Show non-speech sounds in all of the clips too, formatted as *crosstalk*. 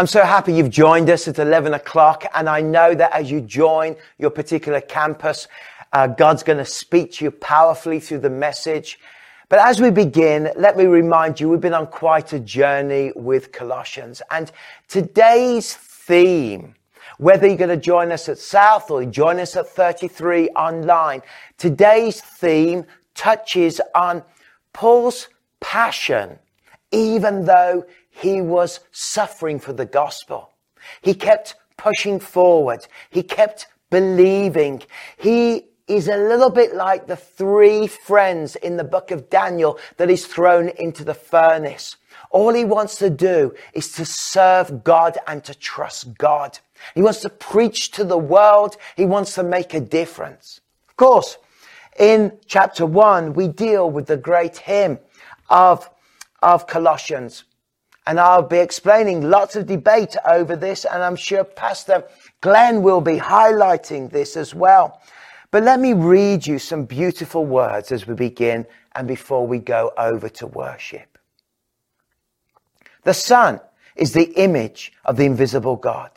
I'm so happy you've joined us at 11 o'clock. And I know that as you join your particular campus, uh, God's going to speak to you powerfully through the message. But as we begin, let me remind you, we've been on quite a journey with Colossians. And today's theme, whether you're going to join us at South or join us at 33 online, today's theme touches on Paul's passion, even though he was suffering for the gospel. He kept pushing forward. He kept believing. He is a little bit like the three friends in the book of Daniel that is thrown into the furnace. All he wants to do is to serve God and to trust God. He wants to preach to the world. He wants to make a difference. Of course, in chapter one, we deal with the great hymn of, of Colossians. And I'll be explaining lots of debate over this, and I'm sure Pastor Glenn will be highlighting this as well. But let me read you some beautiful words as we begin and before we go over to worship. The Son is the image of the invisible God,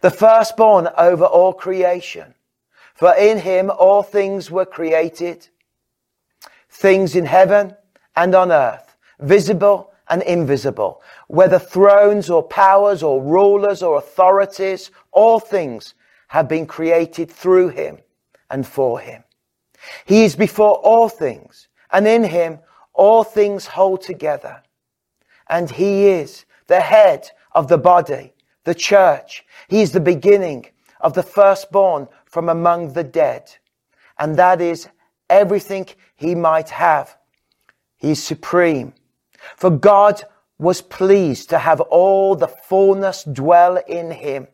the firstborn over all creation. For in him all things were created, things in heaven and on earth, visible and invisible, whether thrones or powers or rulers or authorities, all things have been created through him and for him. He is before all things, and in him all things hold together. And he is the head of the body, the church. He is the beginning of the firstborn from among the dead. And that is everything he might have. He is supreme. For God was pleased to have all the fullness dwell in him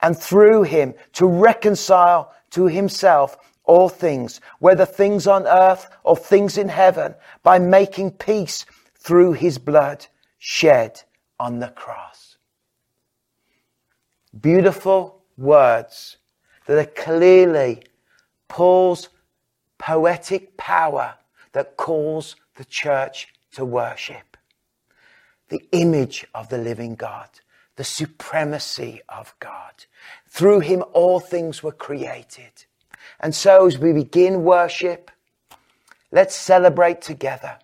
and through him to reconcile to himself all things, whether things on earth or things in heaven, by making peace through his blood shed on the cross. Beautiful words that are clearly Paul's poetic power that calls the church to worship the image of the living God, the supremacy of God. Through him, all things were created. And so, as we begin worship, let's celebrate together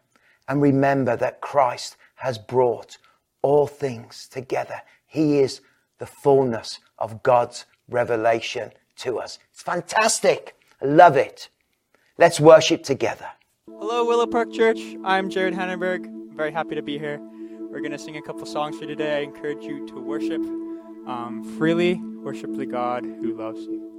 and remember that Christ has brought all things together. He is the fullness of God's revelation to us. It's fantastic. I love it. Let's worship together. Hello, Willow Park Church. I'm Jared Hannenberg. I'm very happy to be here. We're going to sing a couple songs for today. I encourage you to worship um, freely, worship the God who loves you.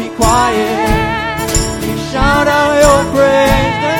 be quiet. We shout out your praise.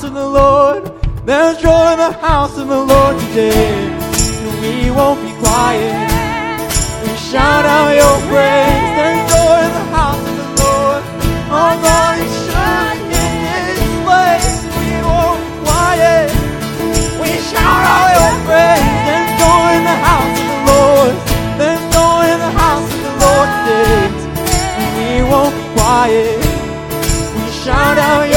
house of the Lord. There's joy in the house of the Lord today. We won't be quiet. We shout out your praise. There's joy in the house of the Lord. Our God is shining in this place. We won't be quiet. We shout out your praise. There's join the house of the Lord. There's joy in the house of the Lord today. And we won't be quiet. We shout out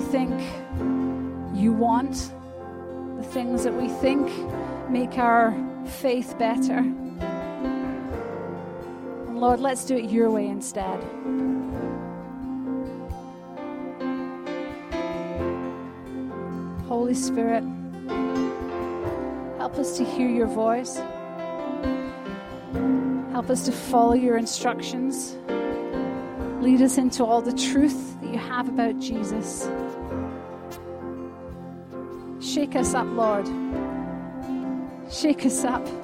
think you want, the things that we think make our faith better. And Lord, let's do it your way instead. Holy Spirit, help us to hear your voice. Help us to follow your instructions. Lead us into all the truth that you have about Jesus. Shake us up, Lord. Shake us up.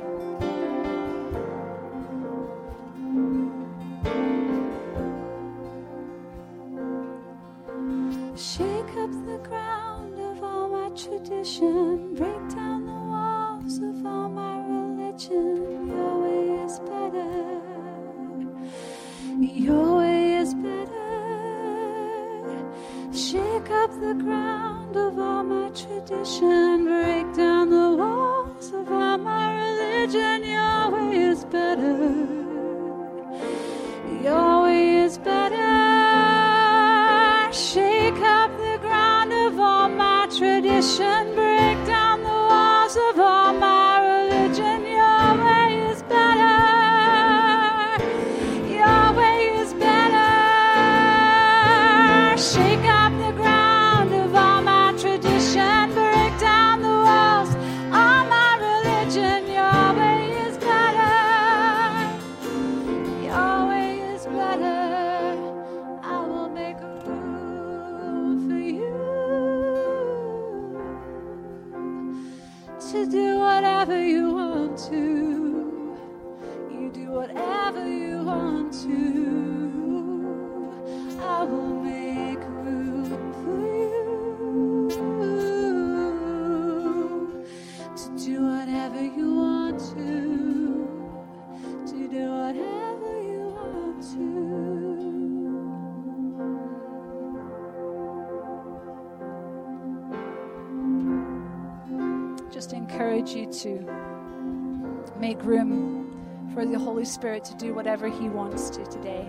Spirit to do whatever He wants to today.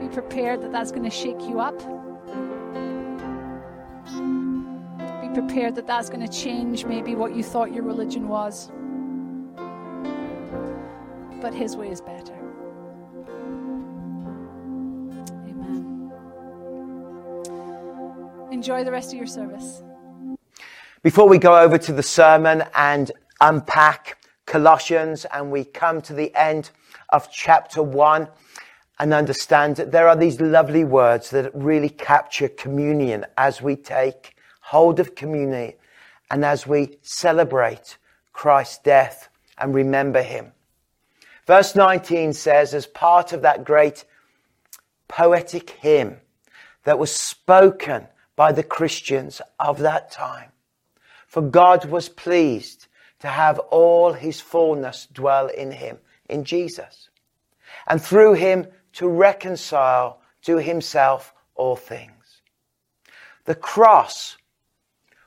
Be prepared that that's going to shake you up. Be prepared that that's going to change maybe what you thought your religion was. But His way is better. Amen. Enjoy the rest of your service. Before we go over to the sermon and unpack Colossians and we come to the end of chapter one and understand that there are these lovely words that really capture communion as we take hold of communion and as we celebrate Christ's death and remember him. Verse 19 says, as part of that great poetic hymn that was spoken by the Christians of that time, for God was pleased to have all his fullness dwell in him, in Jesus, and through him to reconcile to himself all things. The cross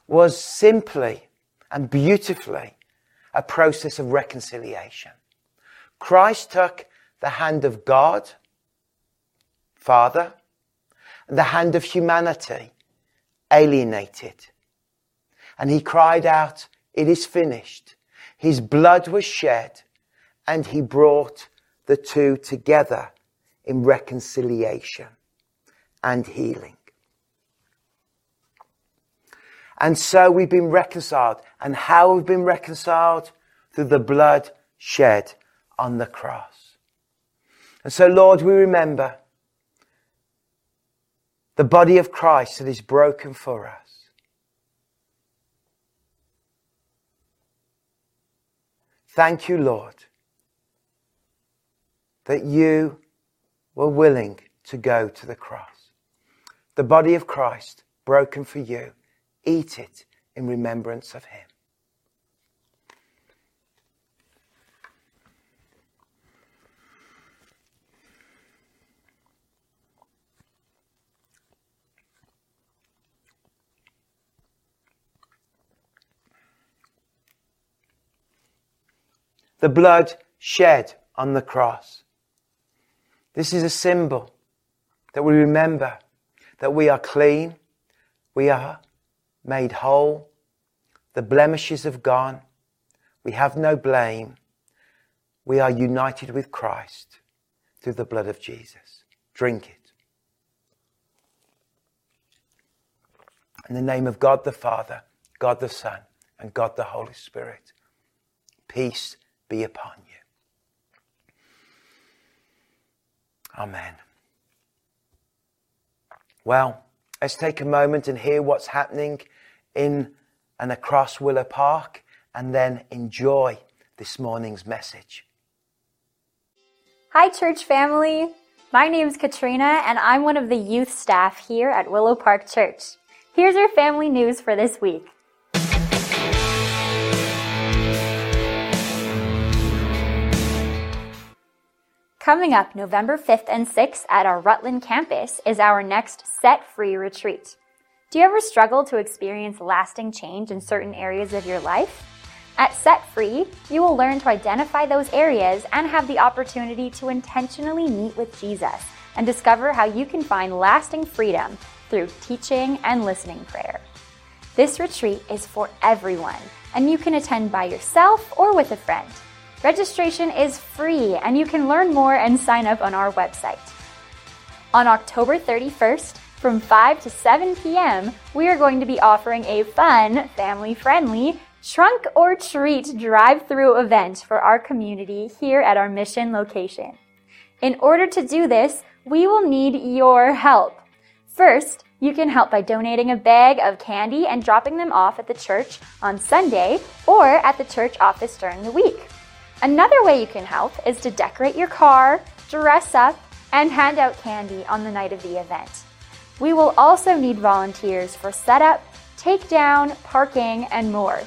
was simply and beautifully a process of reconciliation. Christ took the hand of God, Father, and the hand of humanity, alienated and he cried out, It is finished. His blood was shed, and he brought the two together in reconciliation and healing. And so we've been reconciled. And how we've been reconciled? Through the blood shed on the cross. And so, Lord, we remember the body of Christ that is broken for us. Thank you, Lord, that you were willing to go to the cross. The body of Christ broken for you. Eat it in remembrance of him. The blood shed on the cross. This is a symbol that we remember that we are clean, we are made whole, the blemishes have gone, we have no blame, we are united with Christ through the blood of Jesus. Drink it. In the name of God the Father, God the Son, and God the Holy Spirit. Peace be upon you. Amen. Well, let's take a moment and hear what's happening in and across Willow Park and then enjoy this morning's message. Hi, church family. My name is Katrina, and I'm one of the youth staff here at Willow Park Church. Here's your family news for this week. Coming up November 5th and 6th at our Rutland campus is our next Set Free retreat. Do you ever struggle to experience lasting change in certain areas of your life? At Set Free, you will learn to identify those areas and have the opportunity to intentionally meet with Jesus and discover how you can find lasting freedom through teaching and listening prayer. This retreat is for everyone, and you can attend by yourself or with a friend. Registration is free and you can learn more and sign up on our website. On October 31st, from 5 to 7 p.m., we are going to be offering a fun, family friendly trunk or treat drive through event for our community here at our mission location. In order to do this, we will need your help. First, You can help by donating a bag of candy and dropping them off at the church on Sunday or at the church office during the week. Another way you can help is to decorate your car, dress up, and hand out candy on the night of the event. We will also need volunteers for setup, takedown, parking, and more.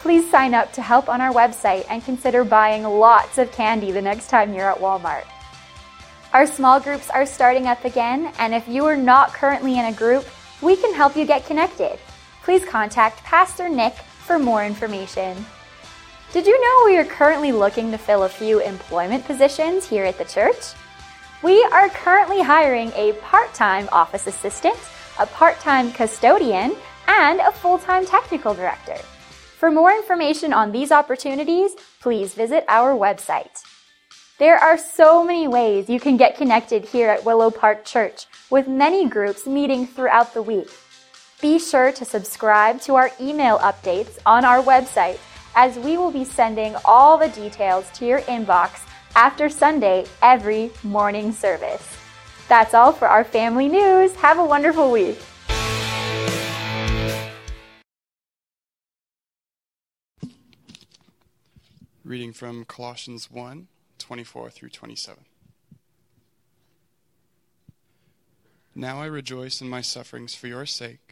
Please sign up to help on our website and consider buying lots of candy the next time you're at Walmart. Our small groups are starting up again, and if you are not currently in a group, we can help you get connected. Please contact Pastor Nick for more information. Did you know we are currently looking to fill a few employment positions here at the church? We are currently hiring a part time office assistant, a part time custodian, and a full time technical director. For more information on these opportunities, please visit our website. There are so many ways you can get connected here at Willow Park Church, with many groups meeting throughout the week. Be sure to subscribe to our email updates on our website, as we will be sending all the details to your inbox after Sunday every morning service. That's all for our family news. Have a wonderful week. Reading from Colossians 1 24 through 27. Now I rejoice in my sufferings for your sake,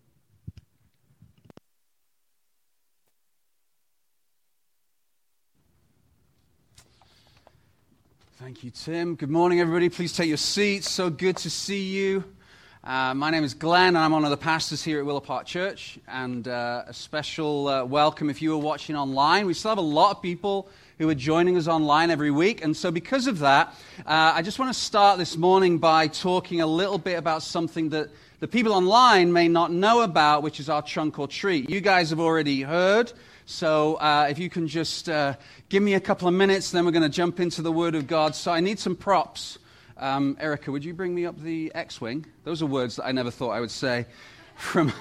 Thank you, Tim. Good morning, everybody. Please take your seats. So good to see you. Uh, my name is Glenn, and I'm one of the pastors here at Willow Park Church. And uh, a special uh, welcome if you are watching online. We still have a lot of people who are joining us online every week. And so, because of that, uh, I just want to start this morning by talking a little bit about something that the people online may not know about, which is our trunk or treat. You guys have already heard. So, uh, if you can just uh, give me a couple of minutes, then we're going to jump into the Word of God. So, I need some props. Um, Erica, would you bring me up the X Wing? Those are words that I never thought I would say *laughs* from,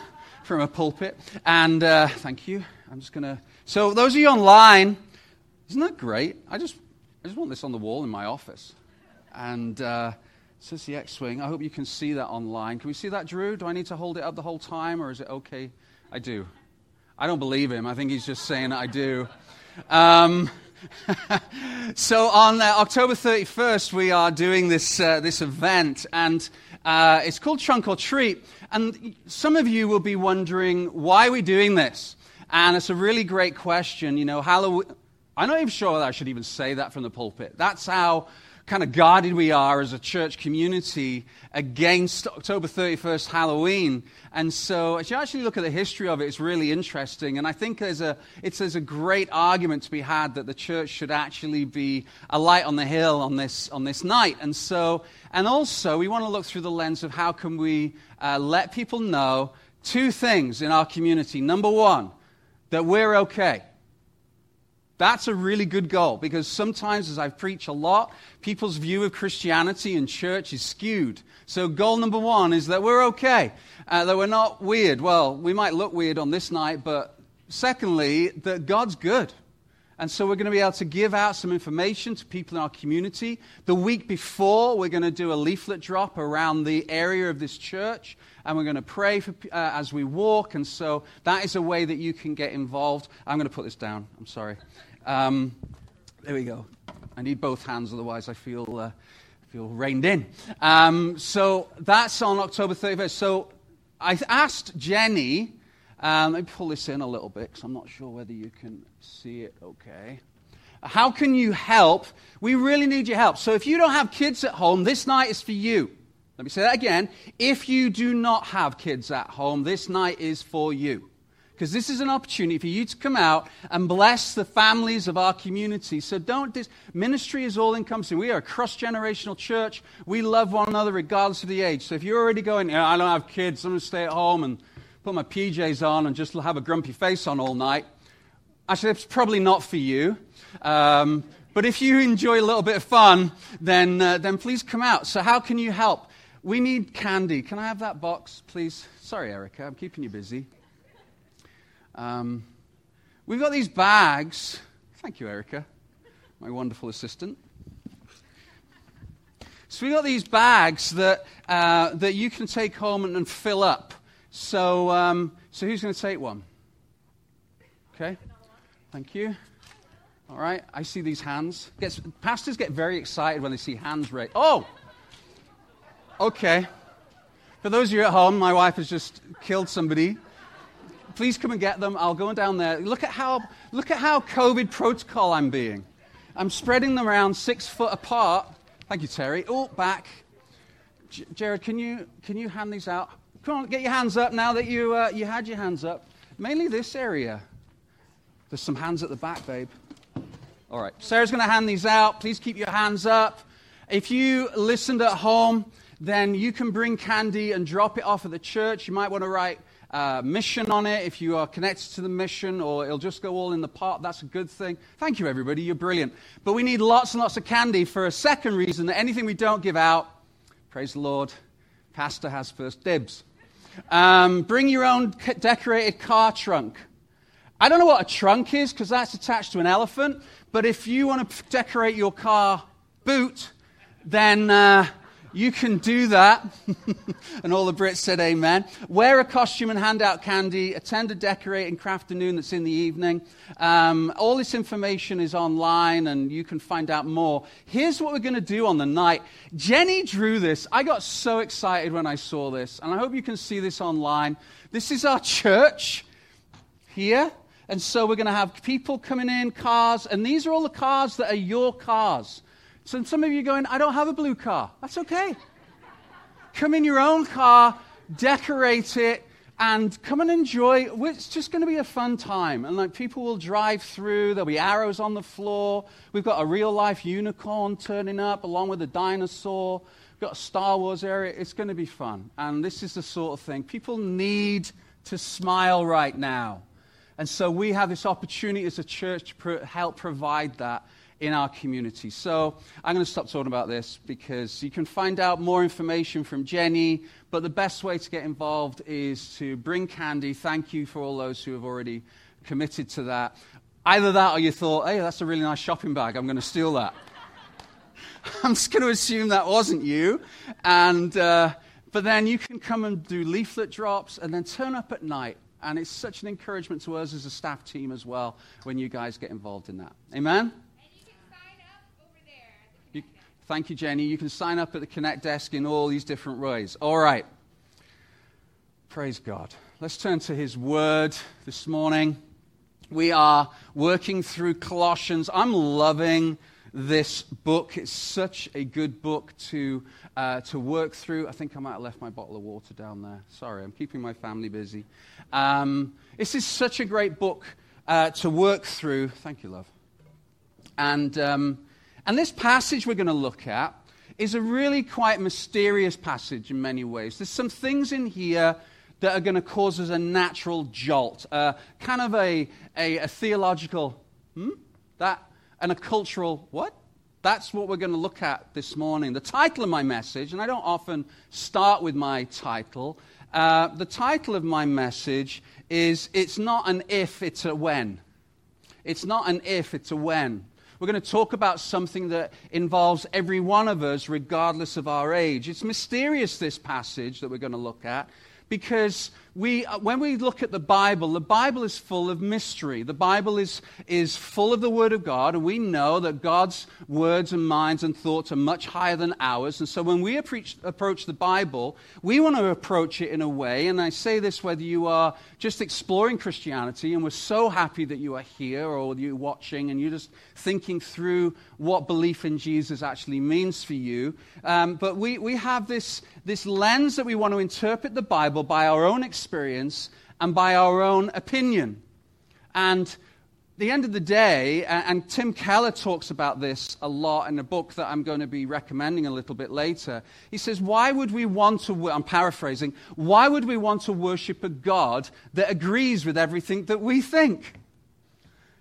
from a pulpit. And uh, thank you. I'm just going to. So, those of you online, isn't that great? I just, I just want this on the wall in my office. And uh, says the X Wing. I hope you can see that online. Can we see that, Drew? Do I need to hold it up the whole time, or is it okay? I do. I don't believe him. I think he's just saying I do. Um, *laughs* so on uh, October 31st, we are doing this, uh, this event, and uh, it's called Trunk or Treat. And some of you will be wondering, why are we doing this? And it's a really great question. You know, Halloween. I'm not even sure that I should even say that from the pulpit. That's how kind of guarded we are as a church community against October 31st Halloween. And so, as you actually look at the history of it, it's really interesting. And I think there's a, it's, there's a great argument to be had that the church should actually be a light on the hill on this, on this night. And so, and also, we want to look through the lens of how can we uh, let people know two things in our community. Number one, that we're okay. That's a really good goal because sometimes, as I preach a lot, people's view of Christianity and church is skewed. So, goal number one is that we're okay, uh, that we're not weird. Well, we might look weird on this night, but secondly, that God's good. And so, we're going to be able to give out some information to people in our community. The week before, we're going to do a leaflet drop around the area of this church and we're going to pray for, uh, as we walk. And so that is a way that you can get involved. I'm going to put this down. I'm sorry. Um, there we go. I need both hands, otherwise I feel, uh, feel reined in. Um, so that's on October 31st. So I asked Jenny, um, let me pull this in a little bit because I'm not sure whether you can see it okay. How can you help? We really need your help. So if you don't have kids at home, this night is for you. Let me say that again. If you do not have kids at home, this night is for you because this is an opportunity for you to come out and bless the families of our community. So don't dis- ministry is all encompassing. We are a cross generational church. We love one another regardless of the age. So if you're already going, I don't have kids, I'm going to stay at home and put my PJs on and just have a grumpy face on all night, actually, it's probably not for you. Um, but if you enjoy a little bit of fun, then, uh, then please come out. So, how can you help? We need candy. Can I have that box, please? Sorry, Erica, I'm keeping you busy. Um, we've got these bags. Thank you, Erica, my wonderful assistant. So we've got these bags that, uh, that you can take home and, and fill up. So, um, so who's going to take one? Okay. Thank you. All right. I see these hands. Gets, pastors get very excited when they see hands raised. Oh! Okay. For those of you at home, my wife has just killed somebody. Please come and get them. I'll go down there. Look at how, look at how COVID protocol I'm being. I'm spreading them around six foot apart. Thank you, Terry. Oh, back. J- Jared, can you, can you hand these out? Come on, get your hands up now that you, uh, you had your hands up. Mainly this area. There's some hands at the back, babe. All right. Sarah's going to hand these out. Please keep your hands up. If you listened at home, then you can bring candy and drop it off at the church. You might want to write uh, mission on it if you are connected to the mission, or it'll just go all in the pot. That's a good thing. Thank you, everybody. You're brilliant. But we need lots and lots of candy for a second reason that anything we don't give out, praise the Lord, Pastor has first dibs. Um, bring your own decorated car trunk. I don't know what a trunk is because that's attached to an elephant, but if you want to decorate your car boot, then uh, you can do that. *laughs* and all the Brits said amen. Wear a costume and hand out candy. Attend a decorating craft afternoon that's in the evening. Um, all this information is online and you can find out more. Here's what we're going to do on the night. Jenny drew this. I got so excited when I saw this, and I hope you can see this online. This is our church here. And so we're going to have people coming in, cars, and these are all the cars that are your cars. So some of you are going, I don't have a blue car. That's okay. come in your own car, decorate it, and come and enjoy. It's just going to be a fun time. And like people will drive through, there'll be arrows on the floor. We've got a real life unicorn turning up along with a dinosaur. We've got a Star Wars area. It's going to be fun. And this is the sort of thing people need to smile right now. And so we have this opportunity as a church to help provide that in our community. So I'm going to stop talking about this because you can find out more information from Jenny. But the best way to get involved is to bring candy. Thank you for all those who have already committed to that. Either that or you thought, hey, that's a really nice shopping bag. I'm going to steal that. *laughs* I'm just going to assume that wasn't you. And, uh, but then you can come and do leaflet drops and then turn up at night and it's such an encouragement to us as a staff team as well when you guys get involved in that. Amen? Thank you, Jenny. You can sign up at the Connect desk in all these different ways. All right. Praise God. Let's turn to His Word this morning. We are working through Colossians. I'm loving this book. It's such a good book to, uh, to work through. I think I might have left my bottle of water down there. Sorry, I'm keeping my family busy. Um, this is such a great book uh, to work through. Thank you, love. And, um, and this passage we're going to look at is a really quite mysterious passage in many ways. There's some things in here that are going to cause us a natural jolt, uh, kind of a, a, a theological, hmm? That, and a cultural, what? That's what we're going to look at this morning. The title of my message, and I don't often start with my title, uh, the title of my message is It's Not an If, It's a When. It's not an if, it's a when. We're going to talk about something that involves every one of us, regardless of our age. It's mysterious, this passage that we're going to look at, because we, uh, when we look at the Bible, the Bible is full of mystery. The Bible is, is full of the Word of God, and we know that God's words and minds and thoughts are much higher than ours. And so when we approach, approach the Bible, we want to approach it in a way, and I say this whether you are just exploring Christianity, and we're so happy that you are here, or you're watching, and you're just thinking through what belief in Jesus actually means for you. Um, but we, we have this, this lens that we want to interpret the Bible by our own experience and by our own opinion. And the end of the day, and Tim Keller talks about this a lot in a book that I'm going to be recommending a little bit later. He says, Why would we want to, I'm paraphrasing, why would we want to worship a God that agrees with everything that we think?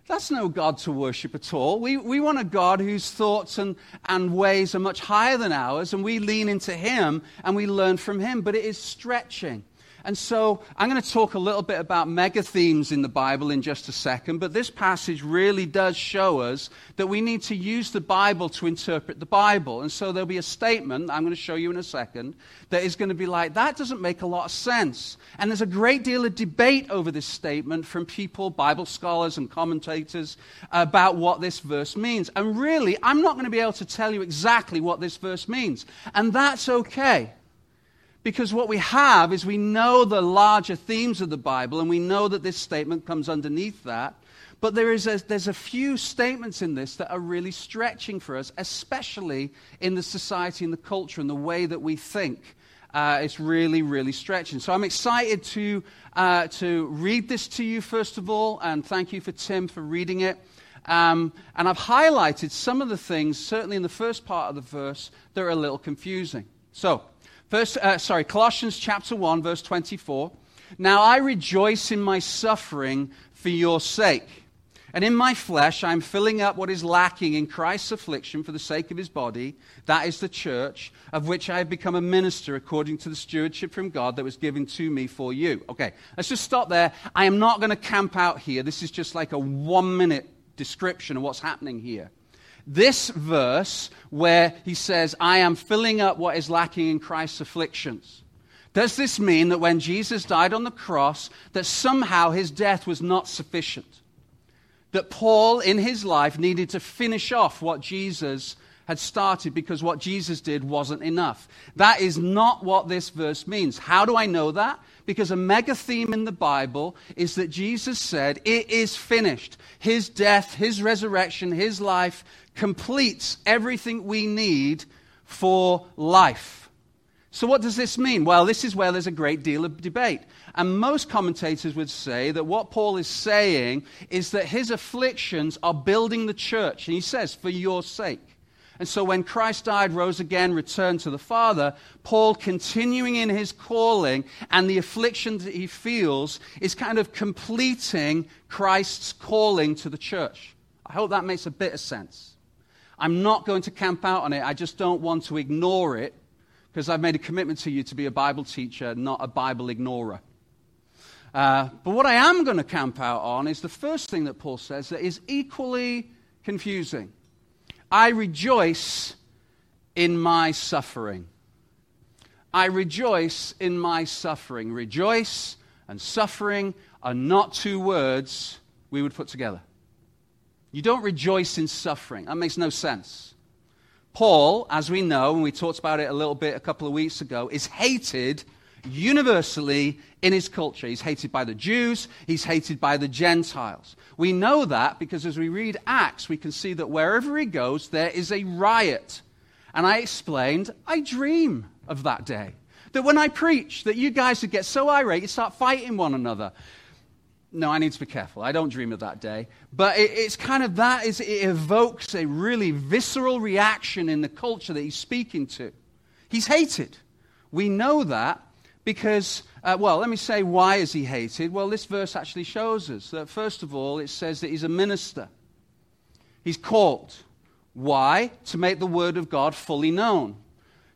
That's no God to worship at all. We, we want a God whose thoughts and, and ways are much higher than ours, and we lean into Him and we learn from Him, but it is stretching. And so I'm going to talk a little bit about mega themes in the Bible in just a second, but this passage really does show us that we need to use the Bible to interpret the Bible. And so there'll be a statement I'm going to show you in a second that is going to be like, that doesn't make a lot of sense. And there's a great deal of debate over this statement from people, Bible scholars and commentators, about what this verse means. And really, I'm not going to be able to tell you exactly what this verse means. And that's okay. Because what we have is we know the larger themes of the Bible, and we know that this statement comes underneath that. But there is a, there's a few statements in this that are really stretching for us, especially in the society and the culture and the way that we think. Uh, it's really, really stretching. So I'm excited to, uh, to read this to you, first of all, and thank you for Tim for reading it. Um, and I've highlighted some of the things, certainly in the first part of the verse, that are a little confusing. So, First, uh, sorry, Colossians chapter 1, verse 24. Now I rejoice in my suffering for your sake. And in my flesh, I'm filling up what is lacking in Christ's affliction for the sake of his body. That is the church, of which I have become a minister according to the stewardship from God that was given to me for you. Okay, let's just stop there. I am not going to camp out here. This is just like a one minute description of what's happening here this verse where he says, I am filling up what is lacking in Christ's afflictions. Does this mean that when Jesus died on the cross, that somehow his death was not sufficient? That Paul, in his life, needed to finish off what Jesus had started because what Jesus did wasn't enough. That is not what this verse means. How do I know that? Because a mega theme in the Bible is that Jesus said, It is finished. His death, his resurrection, his life completes everything we need for life. So, what does this mean? Well, this is where there's a great deal of debate. And most commentators would say that what Paul is saying is that his afflictions are building the church. And he says, for your sake. And so when Christ died, rose again, returned to the Father, Paul, continuing in his calling and the affliction that he feels, is kind of completing Christ's calling to the church. I hope that makes a bit of sense. I'm not going to camp out on it. I just don't want to ignore it because I've made a commitment to you to be a Bible teacher, not a Bible ignorer. Uh, but what I am going to camp out on is the first thing that Paul says that is equally confusing. I rejoice in my suffering. I rejoice in my suffering. Rejoice and suffering are not two words we would put together. You don't rejoice in suffering. That makes no sense. Paul, as we know, and we talked about it a little bit a couple of weeks ago, is hated universally in his culture. He's hated by the Jews, he's hated by the Gentiles. We know that because as we read Acts, we can see that wherever he goes, there is a riot. And I explained, I dream of that day. That when I preach, that you guys would get so irate, you start fighting one another. No, I need to be careful. I don't dream of that day. But it, it's kind of that is it evokes a really visceral reaction in the culture that he's speaking to. He's hated. We know that because, uh, well, let me say, why is he hated? Well, this verse actually shows us that, first of all, it says that he's a minister. He's called. Why? To make the word of God fully known.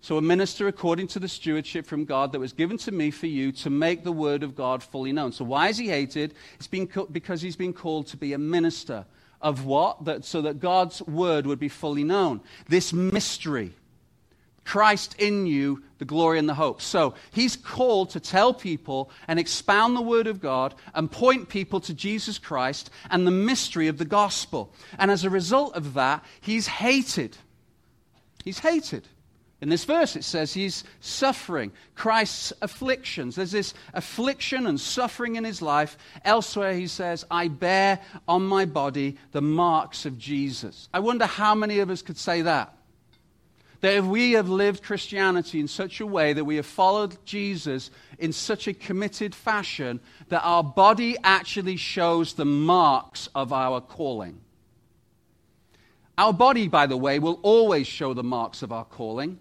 So, a minister according to the stewardship from God that was given to me for you to make the word of God fully known. So, why is he hated? It's been co- because he's been called to be a minister of what? That, so that God's word would be fully known. This mystery. Christ in you, the glory and the hope. So he's called to tell people and expound the word of God and point people to Jesus Christ and the mystery of the gospel. And as a result of that, he's hated. He's hated. In this verse, it says he's suffering Christ's afflictions. There's this affliction and suffering in his life. Elsewhere, he says, I bear on my body the marks of Jesus. I wonder how many of us could say that. That if we have lived Christianity in such a way that we have followed Jesus in such a committed fashion that our body actually shows the marks of our calling. Our body, by the way, will always show the marks of our calling.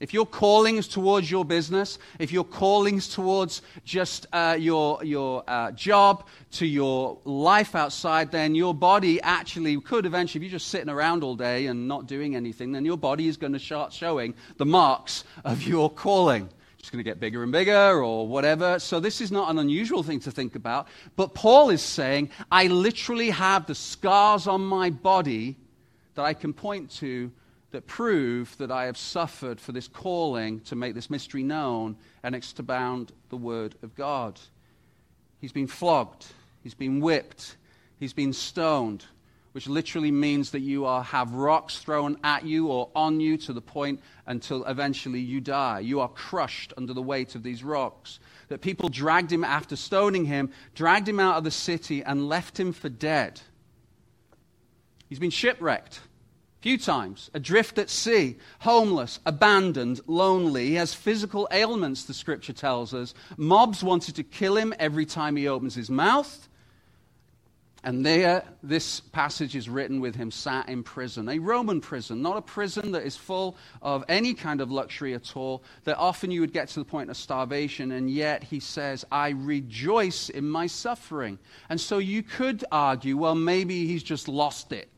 If your calling is towards your business, if your calling is towards just uh, your, your uh, job, to your life outside, then your body actually could eventually, if you're just sitting around all day and not doing anything, then your body is going to start showing the marks of your calling. It's going to get bigger and bigger or whatever. So this is not an unusual thing to think about. But Paul is saying, I literally have the scars on my body that I can point to that prove that I have suffered for this calling to make this mystery known and expound the word of God. He's been flogged, he's been whipped, he's been stoned, which literally means that you are, have rocks thrown at you or on you to the point until eventually you die. You are crushed under the weight of these rocks. That people dragged him after stoning him, dragged him out of the city, and left him for dead. He's been shipwrecked few times, adrift at sea, homeless, abandoned, lonely. He has physical ailments, the scripture tells us. Mobs wanted to kill him every time he opens his mouth. And there, this passage is written with him sat in prison, a Roman prison, not a prison that is full of any kind of luxury at all, that often you would get to the point of starvation, and yet he says, I rejoice in my suffering. And so you could argue, well, maybe he's just lost it.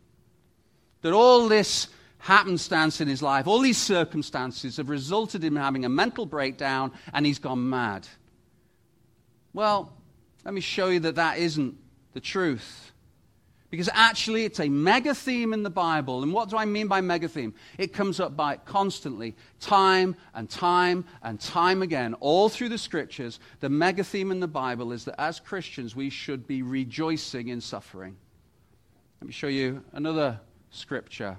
That all this happenstance in his life, all these circumstances have resulted in him having a mental breakdown and he's gone mad. Well, let me show you that that isn't the truth. Because actually, it's a mega theme in the Bible. And what do I mean by mega theme? It comes up by constantly, time and time and time again, all through the scriptures. The mega theme in the Bible is that as Christians, we should be rejoicing in suffering. Let me show you another scripture.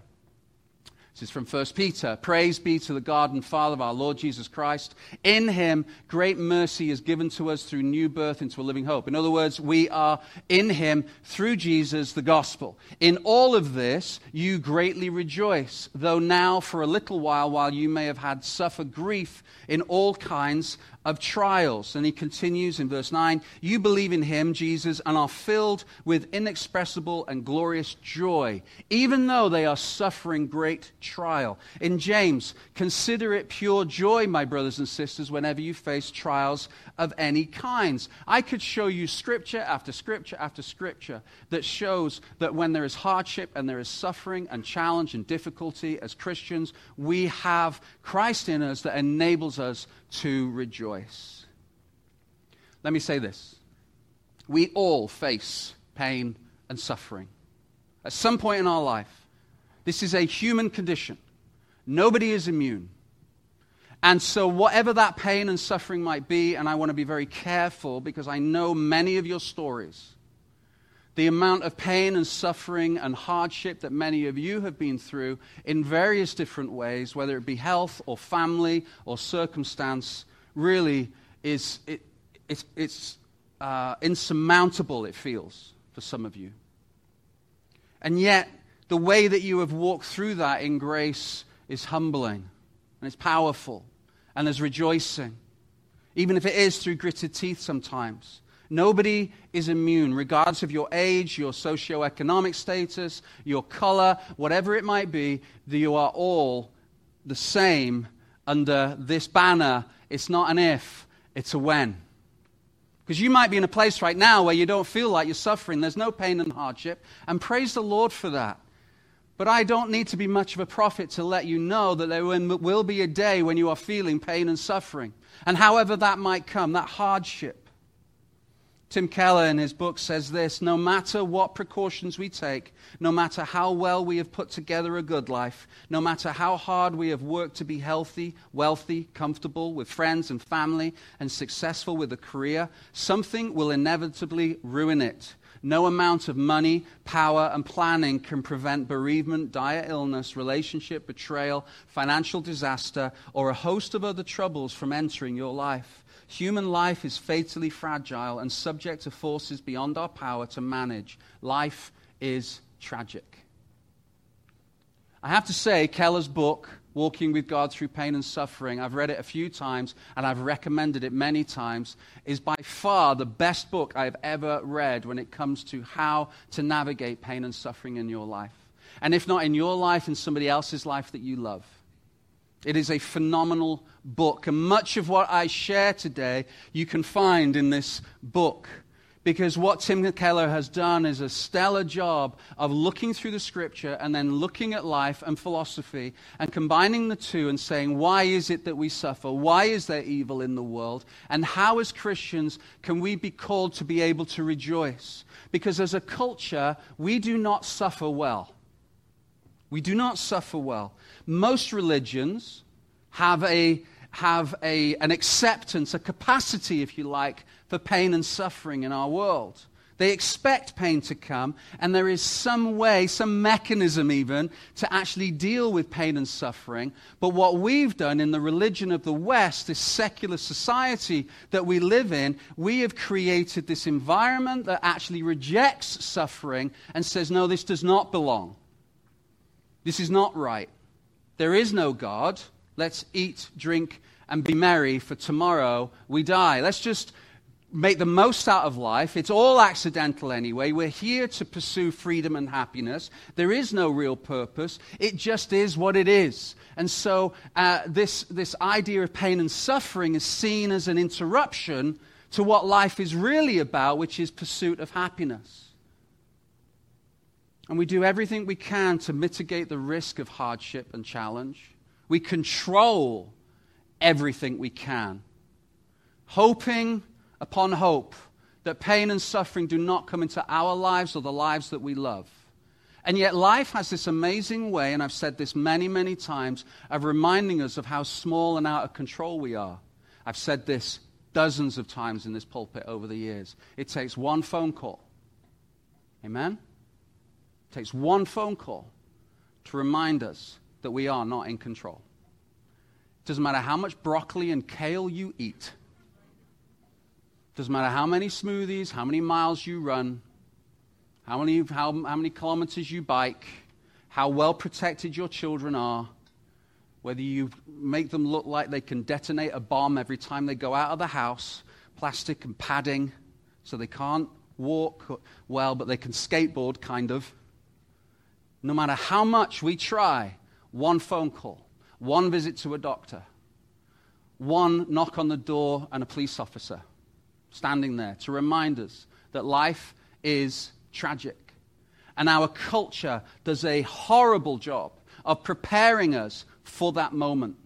This is from 1 Peter. Praise be to the God and Father of our Lord Jesus Christ. In him, great mercy is given to us through new birth into a living hope. In other words, we are in him through Jesus, the gospel. In all of this, you greatly rejoice, though now for a little while, while you may have had suffered grief in all kinds of trials. And he continues in verse 9 You believe in him, Jesus, and are filled with inexpressible and glorious joy, even though they are suffering great trial. In James, consider it pure joy, my brothers and sisters, whenever you face trials of any kinds. I could show you scripture after scripture after scripture that shows that when there is hardship and there is suffering and challenge and difficulty as Christians, we have Christ in us that enables us to rejoice. Let me say this we all face pain and suffering at some point in our life. This is a human condition. Nobody is immune. And so, whatever that pain and suffering might be, and I want to be very careful because I know many of your stories, the amount of pain and suffering and hardship that many of you have been through in various different ways, whether it be health or family or circumstance, really is it, it's, it's uh, insurmountable, it feels, for some of you. And yet, the way that you have walked through that in grace is humbling and it's powerful and there's rejoicing, even if it is through gritted teeth sometimes. Nobody is immune, regardless of your age, your socioeconomic status, your color, whatever it might be, you are all the same under this banner. It's not an if, it's a when. Because you might be in a place right now where you don't feel like you're suffering, there's no pain and hardship, and praise the Lord for that. But I don't need to be much of a prophet to let you know that there will be a day when you are feeling pain and suffering. And however that might come, that hardship, Tim Keller in his book says this No matter what precautions we take, no matter how well we have put together a good life, no matter how hard we have worked to be healthy, wealthy, comfortable with friends and family, and successful with a career, something will inevitably ruin it. No amount of money, power, and planning can prevent bereavement, dire illness, relationship betrayal, financial disaster, or a host of other troubles from entering your life. Human life is fatally fragile and subject to forces beyond our power to manage. Life is tragic. I have to say, Keller's book Walking with God Through Pain and Suffering, I've read it a few times and I've recommended it many times, is by far the best book I've ever read when it comes to how to navigate pain and suffering in your life. And if not in your life, in somebody else's life that you love. It is a phenomenal book. And much of what I share today you can find in this book. Because what Tim Keller has done is a stellar job of looking through the scripture and then looking at life and philosophy and combining the two and saying, why is it that we suffer? Why is there evil in the world? And how, as Christians, can we be called to be able to rejoice? Because as a culture, we do not suffer well. We do not suffer well. Most religions have, a, have a, an acceptance, a capacity, if you like, for pain and suffering in our world. They expect pain to come, and there is some way, some mechanism even, to actually deal with pain and suffering. But what we've done in the religion of the West, this secular society that we live in, we have created this environment that actually rejects suffering and says, no, this does not belong. This is not right. There is no God. Let's eat, drink, and be merry, for tomorrow we die. Let's just make the most out of life. It's all accidental anyway. We're here to pursue freedom and happiness. There is no real purpose. It just is what it is. And so, uh, this, this idea of pain and suffering is seen as an interruption to what life is really about, which is pursuit of happiness. And we do everything we can to mitigate the risk of hardship and challenge. We control everything we can, hoping upon hope that pain and suffering do not come into our lives or the lives that we love. And yet, life has this amazing way, and I've said this many, many times, of reminding us of how small and out of control we are. I've said this dozens of times in this pulpit over the years. It takes one phone call. Amen? It takes one phone call to remind us that we are not in control. It doesn't matter how much broccoli and kale you eat. It Doesn't matter how many smoothies, how many miles you run, how many, how, how many kilometers you bike, how well protected your children are, whether you make them look like they can detonate a bomb every time they go out of the house, plastic and padding, so they can't walk well, but they can skateboard, kind of. No matter how much we try, one phone call, one visit to a doctor, one knock on the door and a police officer standing there to remind us that life is tragic. And our culture does a horrible job of preparing us for that moment.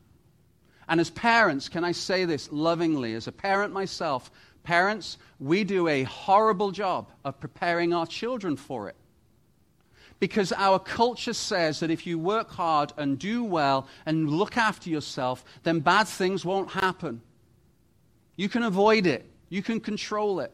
And as parents, can I say this lovingly? As a parent myself, parents, we do a horrible job of preparing our children for it. Because our culture says that if you work hard and do well and look after yourself, then bad things won't happen. You can avoid it. You can control it.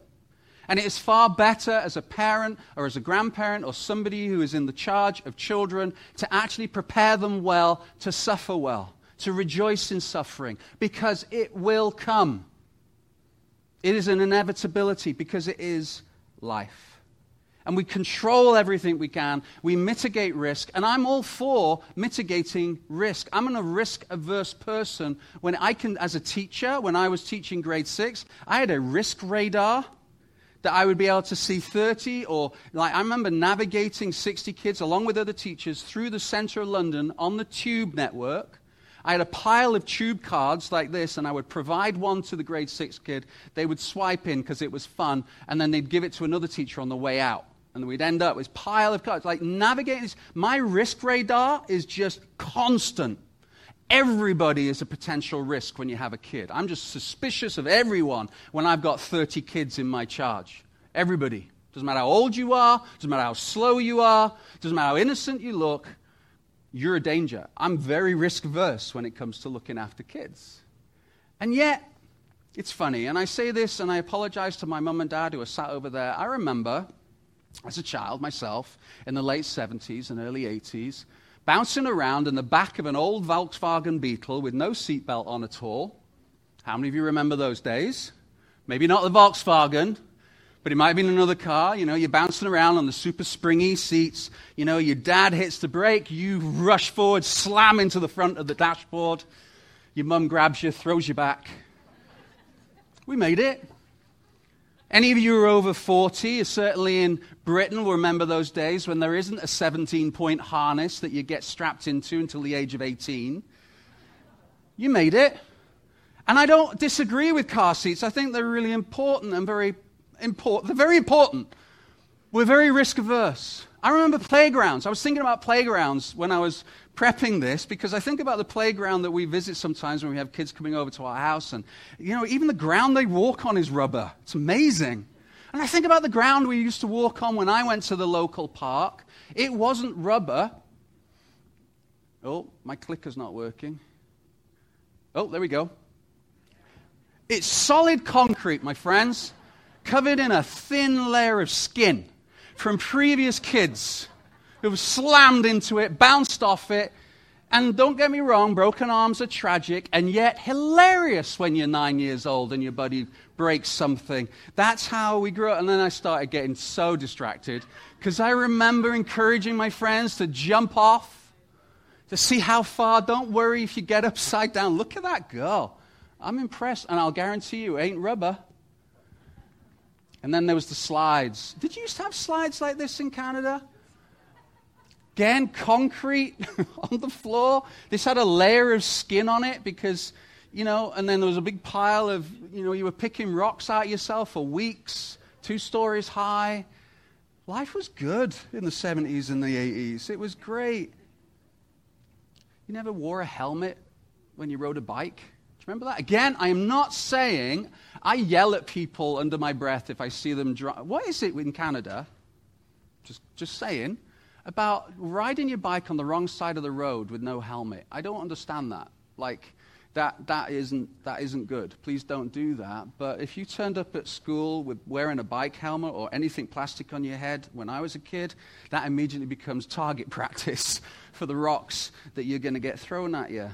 And it is far better as a parent or as a grandparent or somebody who is in the charge of children to actually prepare them well to suffer well, to rejoice in suffering, because it will come. It is an inevitability because it is life and we control everything we can. We mitigate risk. And I'm all for mitigating risk. I'm a risk averse person. When I can, as a teacher, when I was teaching grade six, I had a risk radar that I would be able to see 30 or like I remember navigating 60 kids along with other teachers through the center of London on the tube network. I had a pile of tube cards like this, and I would provide one to the grade six kid. They would swipe in because it was fun, and then they'd give it to another teacher on the way out and we'd end up with pile of cards. Like navigating this, my risk radar is just constant. Everybody is a potential risk when you have a kid. I'm just suspicious of everyone when I've got 30 kids in my charge. Everybody. Doesn't matter how old you are, doesn't matter how slow you are, doesn't matter how innocent you look, you're a danger. I'm very risk averse when it comes to looking after kids. And yet, it's funny, and I say this and I apologize to my mum and dad who are sat over there. I remember as a child myself in the late 70s and early 80s, bouncing around in the back of an old Volkswagen Beetle with no seatbelt on at all. How many of you remember those days? Maybe not the Volkswagen, But it might have been another car. You know, you're bouncing around on the super springy seats. You know, your dad hits the brake. You rush forward, slam into the front of the dashboard. Your mum grabs you, throws you back. We made it. Any of you who are over 40, certainly in Britain, will remember those days when there isn't a 17 point harness that you get strapped into until the age of 18. You made it. And I don't disagree with car seats. I think they're really important and very important. They're very important. We're very risk averse. I remember playgrounds. I was thinking about playgrounds when I was prepping this because I think about the playground that we visit sometimes when we have kids coming over to our house. And, you know, even the ground they walk on is rubber. It's amazing. And I think about the ground we used to walk on when I went to the local park. It wasn't rubber. Oh, my clicker's not working. Oh, there we go. It's solid concrete, my friends, covered in a thin layer of skin from previous kids who slammed into it, bounced off it. And don't get me wrong, broken arms are tragic and yet hilarious when you're nine years old and your buddy breaks something. That's how we grew up. And then I started getting so distracted because I remember encouraging my friends to jump off to see how far. Don't worry if you get upside down. Look at that girl. I'm impressed. And I'll guarantee you, ain't rubber. And then there was the slides. Did you used to have slides like this in Canada? Again, concrete *laughs* on the floor. This had a layer of skin on it because, you know, and then there was a big pile of, you know, you were picking rocks out yourself for weeks, two stories high. Life was good in the 70s and the 80s. It was great. You never wore a helmet when you rode a bike. Remember that? Again, I am not saying I yell at people under my breath if I see them drive. What is it in Canada? Just, just saying about riding your bike on the wrong side of the road with no helmet. I don't understand that. Like, that, that, isn't, that isn't good. Please don't do that. But if you turned up at school with wearing a bike helmet or anything plastic on your head when I was a kid, that immediately becomes target *laughs* practice for the rocks that you're going to get thrown at you.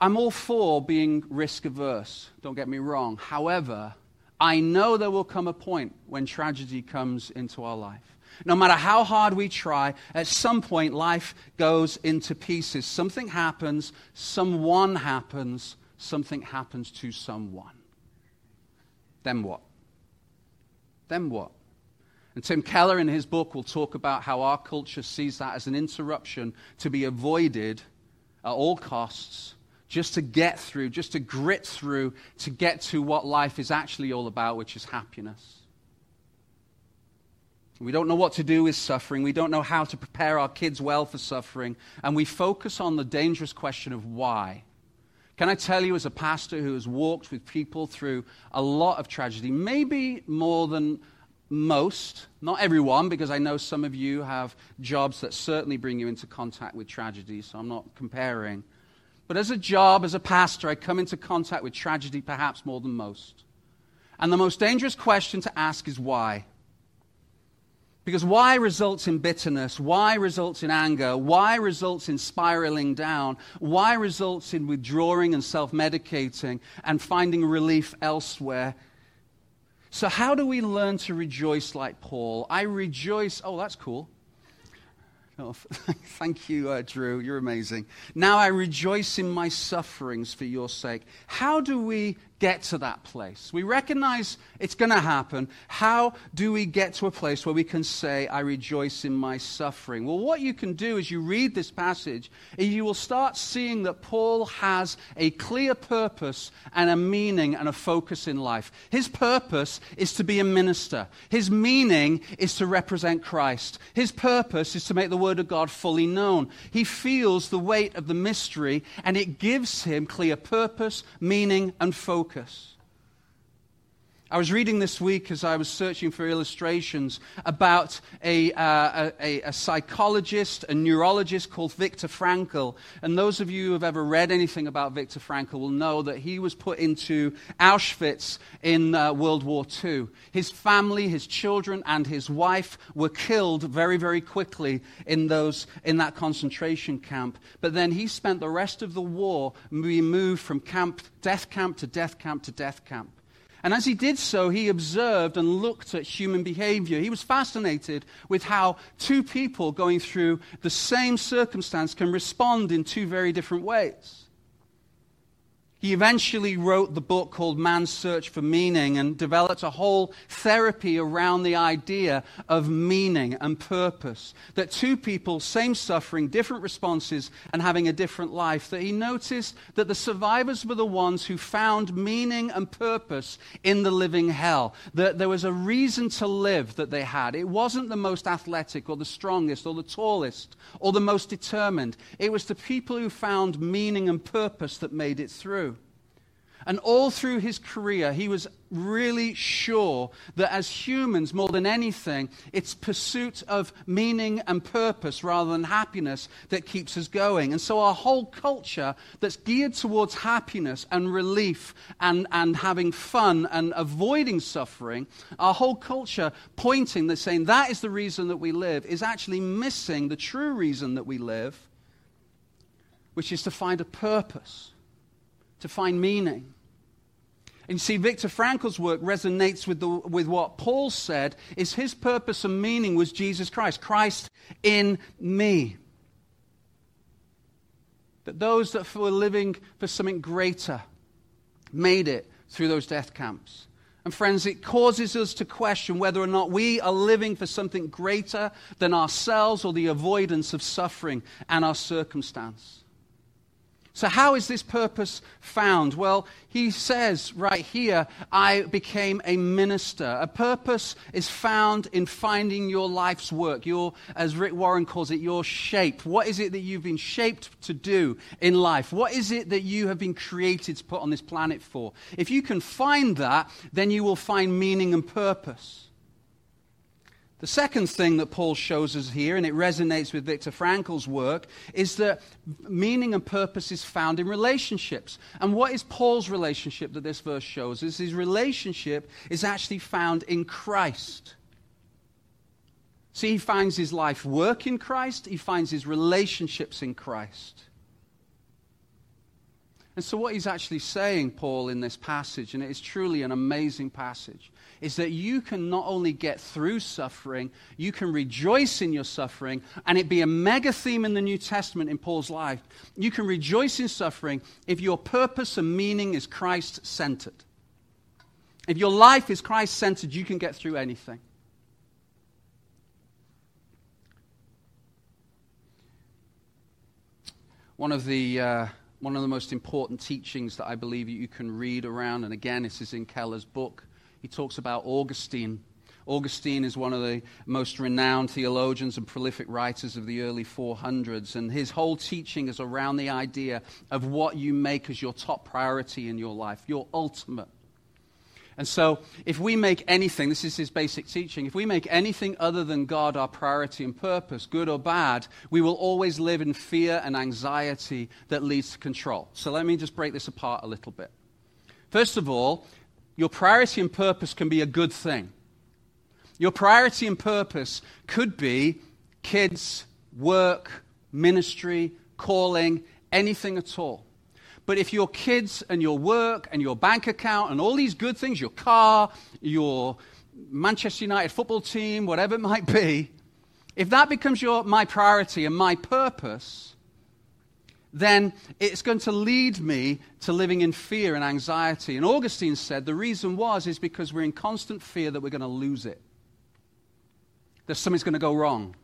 I'm all for being risk averse, don't get me wrong. However, I know there will come a point when tragedy comes into our life. No matter how hard we try, at some point life goes into pieces. Something happens, someone happens, something happens to someone. Then what? Then what? And Tim Keller, in his book, will talk about how our culture sees that as an interruption to be avoided at all costs, just to get through, just to grit through, to get to what life is actually all about, which is happiness. We don't know what to do with suffering. We don't know how to prepare our kids well for suffering. And we focus on the dangerous question of why. Can I tell you, as a pastor who has walked with people through a lot of tragedy, maybe more than most, not everyone, because I know some of you have jobs that certainly bring you into contact with tragedy, so I'm not comparing. But as a job, as a pastor, I come into contact with tragedy perhaps more than most. And the most dangerous question to ask is why? Because why results in bitterness? Why results in anger? Why results in spiraling down? Why results in withdrawing and self medicating and finding relief elsewhere? So, how do we learn to rejoice like Paul? I rejoice. Oh, that's cool. Oh, *laughs* thank you, uh, Drew. You're amazing. Now I rejoice in my sufferings for your sake. How do we get to that place? We recognize it's going to happen. How do we get to a place where we can say, I rejoice in my suffering? Well, what you can do as you read this passage is you will start seeing that Paul has a clear purpose and a meaning and a focus in life. His purpose is to be a minister, his meaning is to represent Christ, his purpose is to make the Word of God fully known. He feels the weight of the mystery, and it gives him clear purpose, meaning, and focus focus. I was reading this week as I was searching for illustrations about a, uh, a, a, psychologist, a neurologist called Viktor Frankl. And those of you who have ever read anything about Viktor Frankl will know that he was put into Auschwitz in uh, World War II. His family, his children, and his wife were killed very, very quickly in, those, in that concentration camp. But then he spent the rest of the war being moved from camp, death camp to death camp to death camp. And as he did so, he observed and looked at human behavior. He was fascinated with how two people going through the same circumstance can respond in two very different ways. He eventually wrote the book called Man's Search for Meaning and developed a whole therapy around the idea of meaning and purpose. That two people, same suffering, different responses, and having a different life. That he noticed that the survivors were the ones who found meaning and purpose in the living hell. That there was a reason to live that they had. It wasn't the most athletic or the strongest or the tallest or the most determined. It was the people who found meaning and purpose that made it through. And all through his career, he was really sure that as humans, more than anything, it's pursuit of meaning and purpose rather than happiness that keeps us going. And so our whole culture that's geared towards happiness and relief and, and having fun and avoiding suffering, our whole culture pointing, that saying that is the reason that we live, is actually missing the true reason that we live, which is to find a purpose, to find meaning. And you see, Viktor Frankl's work resonates with, the, with what Paul said is his purpose and meaning was Jesus Christ, Christ in me. That those that were living for something greater made it through those death camps. And friends, it causes us to question whether or not we are living for something greater than ourselves or the avoidance of suffering and our circumstance. So, how is this purpose found? Well, he says right here, I became a minister. A purpose is found in finding your life's work, your, as Rick Warren calls it, your shape. What is it that you've been shaped to do in life? What is it that you have been created to put on this planet for? If you can find that, then you will find meaning and purpose. The second thing that Paul shows us here, and it resonates with Viktor Frankl's work, is that meaning and purpose is found in relationships. And what is Paul's relationship that this verse shows us? His relationship is actually found in Christ. See, he finds his life work in Christ, he finds his relationships in Christ. And so, what he's actually saying, Paul, in this passage, and it is truly an amazing passage, is that you can not only get through suffering, you can rejoice in your suffering, and it be a mega theme in the New Testament in Paul's life. You can rejoice in suffering if your purpose and meaning is Christ centered. If your life is Christ centered, you can get through anything. One of the. Uh, one of the most important teachings that I believe you can read around, and again, this is in Keller's book, he talks about Augustine. Augustine is one of the most renowned theologians and prolific writers of the early 400s, and his whole teaching is around the idea of what you make as your top priority in your life, your ultimate. And so, if we make anything, this is his basic teaching, if we make anything other than God our priority and purpose, good or bad, we will always live in fear and anxiety that leads to control. So, let me just break this apart a little bit. First of all, your priority and purpose can be a good thing. Your priority and purpose could be kids, work, ministry, calling, anything at all. But if your kids and your work and your bank account and all these good things, your car, your Manchester United football team, whatever it might be, if that becomes your, my priority and my purpose, then it's going to lead me to living in fear and anxiety. And Augustine said the reason was is because we're in constant fear that we're going to lose it. That something's going to go wrong.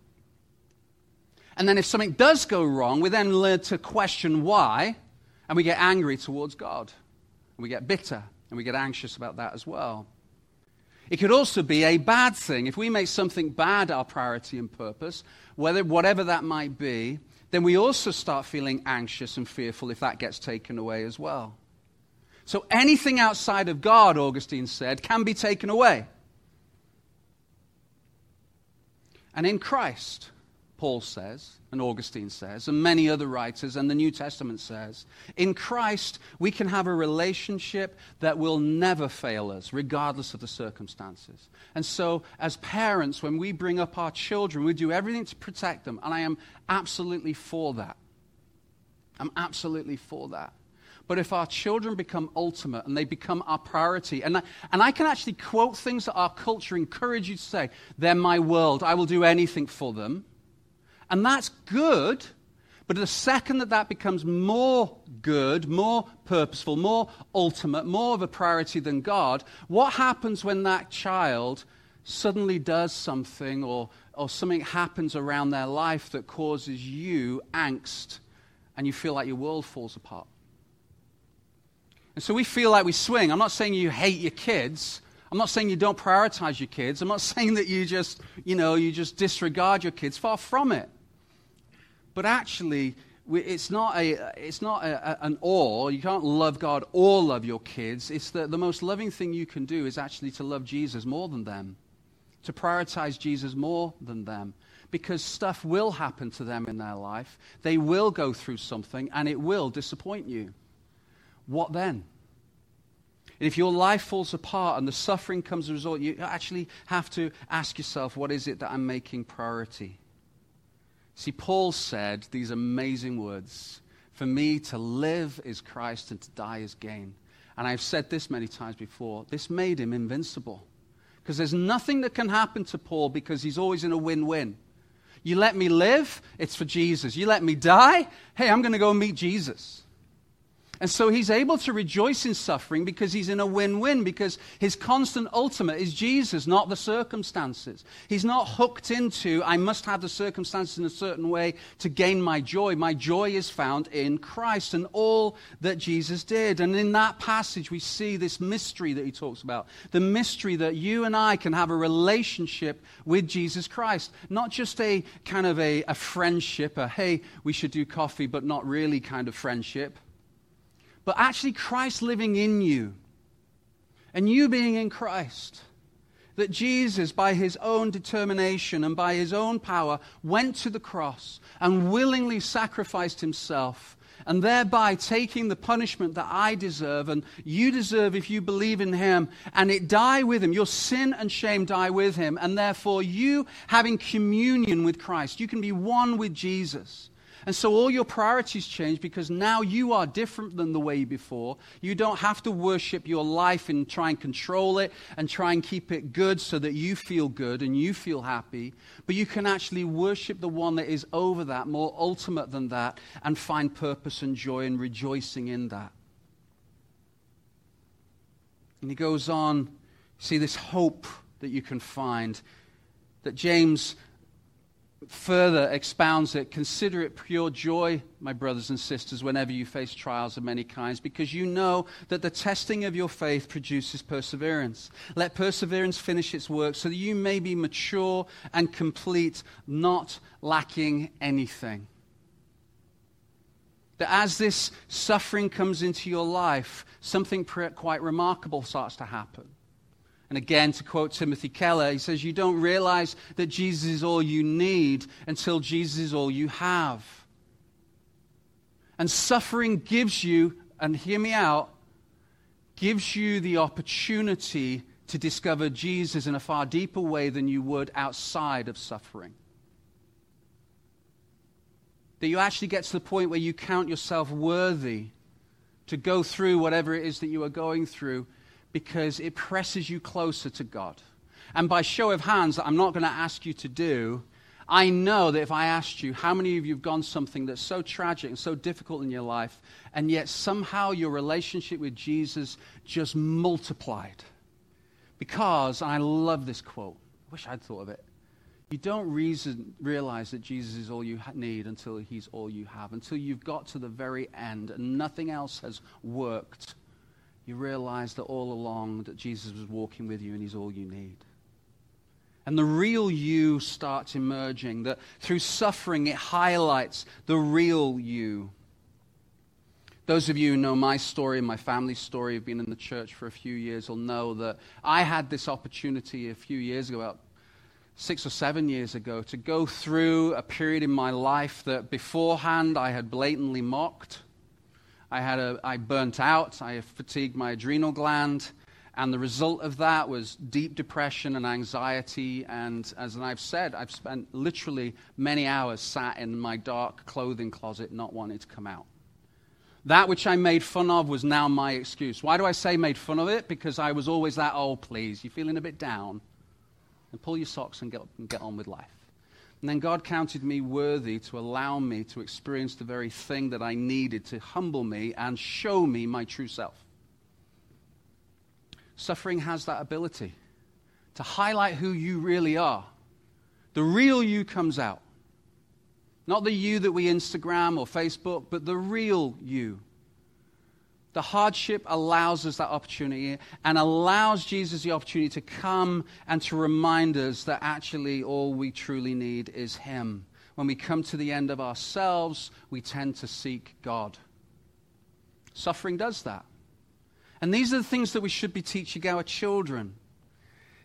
And then if something does go wrong, we then learn to question why, and we get angry towards God. And we get bitter, and we get anxious about that as well. It could also be a bad thing. If we make something bad our priority and purpose, whether, whatever that might be, then we also start feeling anxious and fearful if that gets taken away as well. So anything outside of God, Augustine said, can be taken away. And in Christ, Paul says, and Augustine says, and many other writers, and the New Testament says, in Christ we can have a relationship that will never fail us, regardless of the circumstances. And so, as parents, when we bring up our children, we do everything to protect them, and I am absolutely for that. I'm absolutely for that. But if our children become ultimate and they become our priority, and I, and I can actually quote things that our culture encourages you to say, they're my world, I will do anything for them. And that's good, but the second that that becomes more good, more purposeful, more ultimate, more of a priority than God, what happens when that child suddenly does something or, or something happens around their life that causes you angst and you feel like your world falls apart? And so we feel like we swing. I'm not saying you hate your kids. I'm not saying you don't prioritize your kids. I'm not *laughs* saying that you just, you know, you just disregard your kids. Far from it. But actually, it's not, a, it's not a, an or. You can't love God or love your kids. It's the, the most loving thing you can do is actually to love Jesus more than them, to prioritize Jesus more than them. Because stuff will happen to them in their life. They will go through something, and it will disappoint you what then? And if your life falls apart and the suffering comes as a result, you actually have to ask yourself, what is it that I'm making priority? See, Paul said these amazing words For me to live is Christ and to die is gain. And I've said this many times before this made him invincible. Because there's nothing that can happen to Paul because he's always in a win win. You let me live, it's for Jesus. You let me die, hey, I'm going to go meet Jesus. And so he's able to rejoice in suffering because he's in a win win, because his constant ultimate is Jesus, not the circumstances. He's not hooked into, I must have the circumstances in a certain way to gain my joy. My joy is found in Christ and all that Jesus did. And in that passage, we see this mystery that he talks about the mystery that you and I can have a relationship with Jesus Christ. Not just a kind of a, a friendship, a hey, we should do coffee, but not really kind of friendship but actually Christ living in you and you being in Christ. That Jesus, by his own determination and by his own power, went to the cross and willingly sacrificed himself, and thereby taking the punishment that I deserve and you deserve if you believe in him, and it die with him. Your sin and shame die with him, and therefore you having communion with Christ, you can be one with Jesus. And so all your priorities change because now you are different than the way before. You don't have to worship your life and try and control it and try and keep it good so that you feel good and you feel happy. But you can actually worship the one that is over that, more ultimate than that, and find purpose and joy and rejoicing in that. And he goes on, see this hope that you can find that James further expounds it consider it pure joy, my brothers and sisters, whenever you face trials of many kinds, because you know that the testing of your faith produces perseverance. Let perseverance finish its work so that you may be mature and complete, not lacking anything. That as this suffering comes into your life, something quite remarkable starts to happen. And again, to quote Timothy Keller, he says, You don't realize that Jesus is all you need until Jesus is all you have. And suffering gives you, and hear me out, gives you the opportunity to discover Jesus in a far deeper way than you would outside of suffering. That you actually get to the point where you count yourself worthy to go through whatever it is that you are going through because it presses you closer to God. And by show of hands, that I'm not going to ask you to do, I know that if I asked you, how many of you have gone something that's so tragic and so difficult in your life, and yet somehow your relationship with Jesus just multiplied? Because, and I love this quote, I wish I'd thought of it. You don't reason, realize that Jesus is all you need until he's all you have, until you've got to the very end and nothing else has worked you realize that all along that Jesus was walking with you and he's all you need. And the real you starts emerging, that through suffering it highlights the real you. Those of you who know my story and my family's story, have been in the church for a few years, will know that I had this opportunity a few years ago, about six or seven years ago, to go through a period in my life that beforehand I had blatantly mocked I, had a, I burnt out, I fatigued my adrenal gland, and the result of that was deep depression and anxiety. And as I've said, I've spent literally many hours sat in my dark clothing closet not wanting to come out. That which I made fun of was now my excuse. Why do I say made fun of it? Because I was always that, oh, please, you're feeling a bit down. And pull your socks and get, and get on with life. And then God counted me worthy to allow me to experience the very thing that I needed to humble me and show me my true self. Suffering has that ability to highlight who you really are. The real you comes out. Not the you that we Instagram or Facebook, but the real you. The hardship allows us that opportunity and allows Jesus the opportunity to come and to remind us that actually all we truly need is Him. When we come to the end of ourselves, we tend to seek God. Suffering does that. And these are the things that we should be teaching our children.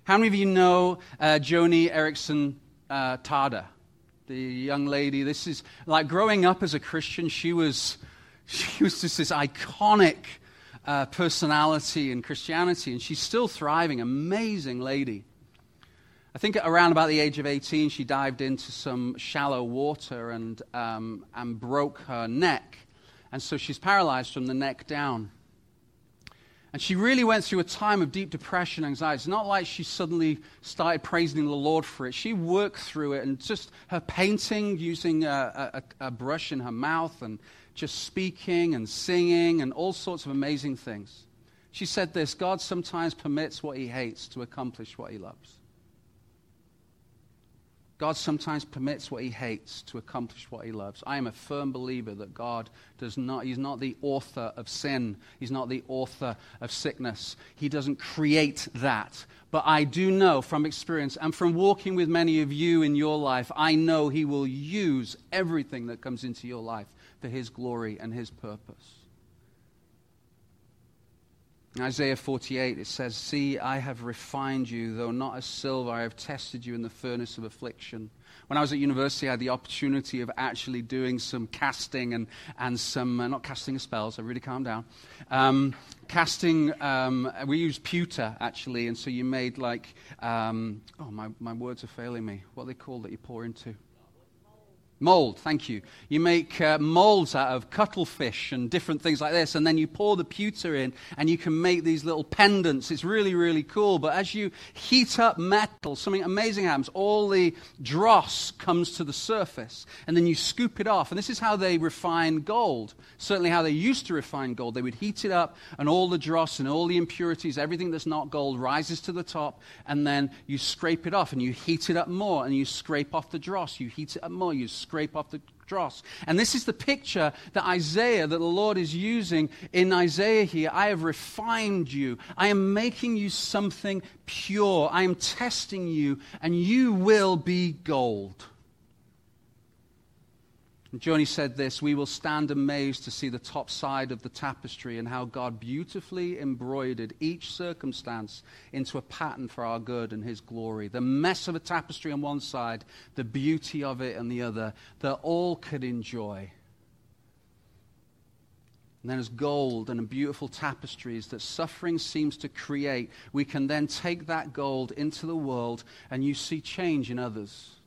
How many of you know uh, Joni Eareckson uh, Tada? the young lady. This is like growing up as a Christian, she was, she was just this iconic uh, personality in Christianity, and she's still thriving. Amazing lady. I think around about the age of 18, she dived into some shallow water and, um, and broke her neck. And so she's paralyzed from the neck down. And she really went through a time of deep depression, anxiety. It's not like she suddenly started praising the Lord for it. She worked through it, and just her painting using a, a, a brush in her mouth and just speaking and singing and all sorts of amazing things. She said this God sometimes permits what he hates to accomplish what he loves. God sometimes permits what he hates to accomplish what he loves. I am a firm believer that God does not, he's not the author of sin. He's not the author of sickness. He doesn't create that. But I do know from experience and from walking with many of you in your life, I know he will use everything that comes into your life for his glory and his purpose. In Isaiah 48, it says, See, I have refined you, though not as silver, I have tested you in the furnace of affliction. When I was at university, I had the opportunity of actually doing some casting and, and some, uh, not casting spells, I really calmed down. Um, casting, um, we used pewter actually, and so you made like, um, oh, my, my words are failing me. What they called that you pour into? Mold, thank you. You make uh, molds out of cuttlefish and different things like this, and then you pour the pewter in, and you can make these little pendants. It's really, really cool. But as you heat up metal, something amazing happens. All the dross comes to the surface, and then you scoop it off. And this is how they refine gold. Certainly, how they used to refine gold. They would heat it up, and all the dross and all the impurities, everything that's not gold, rises to the top, and then you scrape it off, and you heat it up more, and you scrape off the dross. You heat it up more, you scrape off the dross. And this is the picture that Isaiah, that the Lord is using in Isaiah here. I have refined you. I am making you something pure. I am testing you, and you will be gold. And Joni said this We will stand amazed to see the top side of the tapestry and how God beautifully embroidered each circumstance into a pattern for our good and His glory. The mess of a tapestry on one side, the beauty of it on the other, that all could enjoy. And then, as gold and beautiful tapestries that suffering seems to create, we can then take that gold into the world and you see change in others.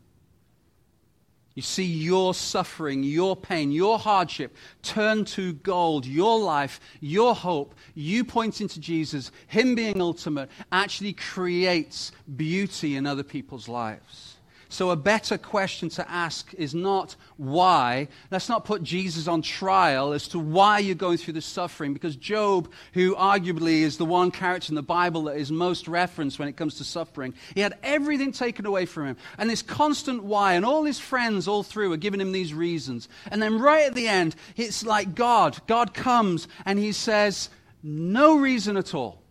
You see your suffering, your pain, your hardship turn to gold. Your life, your hope, you pointing to Jesus, Him being ultimate, actually creates beauty in other people's lives. So, a better question to ask is not why. Let's not put Jesus on trial as to why you're going through this suffering, because Job, who arguably is the one character in the Bible that is most referenced when it comes to suffering, he had everything taken away from him. And this constant why, and all his friends all through are giving him these reasons. And then right at the end, it's like God. God comes and he says, no reason at all.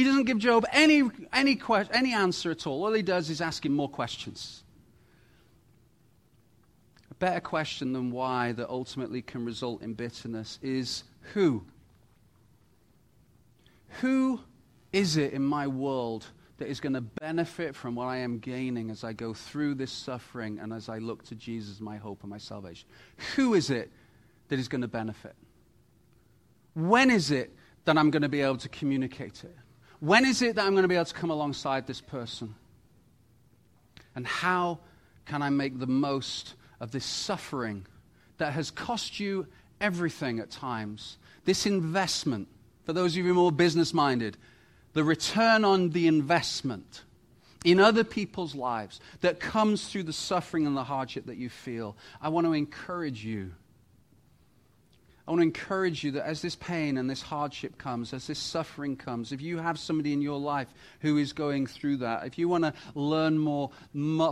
He doesn't give Job any, any, que- any answer at all. All he does is ask him more questions. A better question than why that ultimately can result in bitterness is who? Who is it in my world that is going to benefit from what I am gaining as I go through this suffering and as I look to Jesus, my hope and my salvation? Who is it that is going to benefit? When is it that I'm going to be able to communicate it? When is it that I'm going to be able to come alongside this person? And how can I make the most of this suffering that has cost you everything at times. This investment, for those of you more business minded, the return on the investment in other people's lives that comes through the suffering and the hardship that you feel, I want to encourage you I want to encourage you that as this pain and this hardship comes, as this suffering comes, if you have somebody in your life who is going through that, if you want to learn more,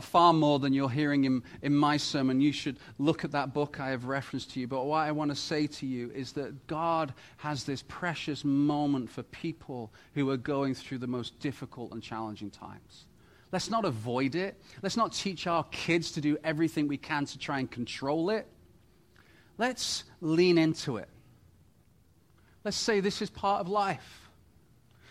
far more than you're hearing in, in my sermon, you should look at that book I have referenced to you. But what I want to say to you is that God has this precious moment for people who are going through the most difficult and challenging times. Let's not avoid it. Let's not teach our kids to do everything we can to try and control it. Let's lean into it. Let's say this is part of life.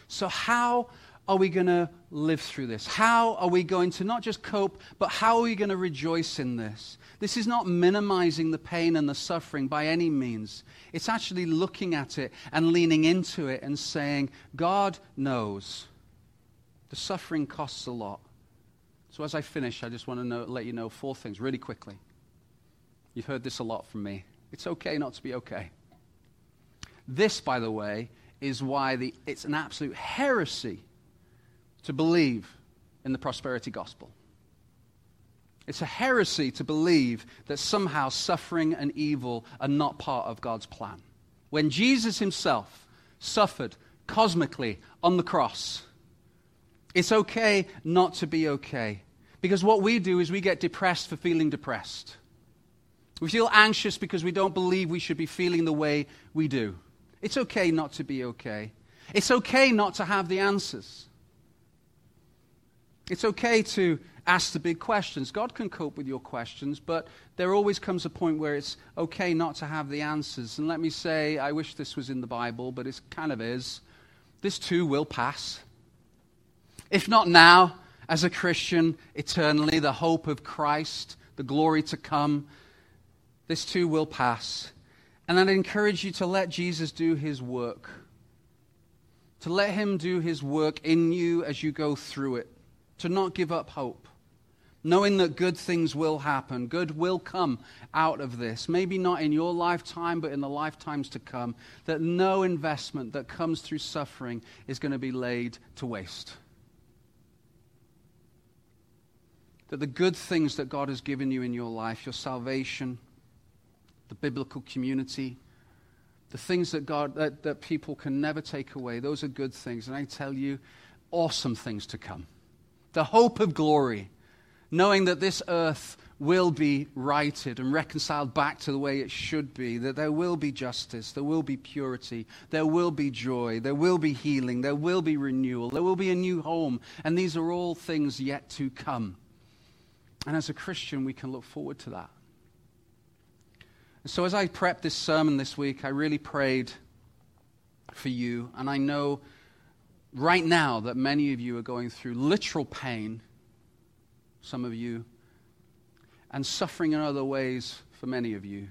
So, how are we going to live through this? How are we going to not just cope, but how are we going to rejoice in this? This is not minimizing the pain and the suffering by any means. It's actually looking at it and leaning into it and saying, God knows. The suffering costs a lot. So, as I finish, I just want to know, let you know four things really quickly. You've heard this a lot from me. It's okay not to be okay. This, by the way, is why the, it's an absolute heresy to believe in the prosperity gospel. It's a heresy to believe that somehow suffering and evil are not part of God's plan. When Jesus himself suffered cosmically on the cross, it's okay not to be okay. Because what we do is we get depressed for feeling depressed. We feel anxious because we don't believe we should be feeling the way we do. It's okay not to be okay. It's okay not to have the answers. It's okay to ask the big questions. God can cope with your questions, but there always comes a point where it's okay not to have the answers. And let me say, I wish this was in the Bible, but it kind of is. This too will pass. If not now, as a Christian, eternally, the hope of Christ, the glory to come, this too will pass. And I'd encourage you to let Jesus do his work. To let him do his work in you as you go through it. To not give up hope. Knowing that good things will happen, good will come out of this. Maybe not in your lifetime, but in the lifetimes to come. That no investment that comes through suffering is going to be laid to waste. That the good things that God has given you in your life, your salvation, the biblical community, the things that God that, that people can never take away. Those are good things. And I tell you, awesome things to come. The hope of glory, knowing that this earth will be righted and reconciled back to the way it should be, that there will be justice, there will be purity, there will be joy, there will be healing, there will be renewal, there will be a new home. And these are all things yet to come. And as a Christian, we can look forward to that. So, as I prepped this sermon this week, I really prayed for you. And I know right now that many of you are going through literal pain, some of you, and suffering in other ways for many of you.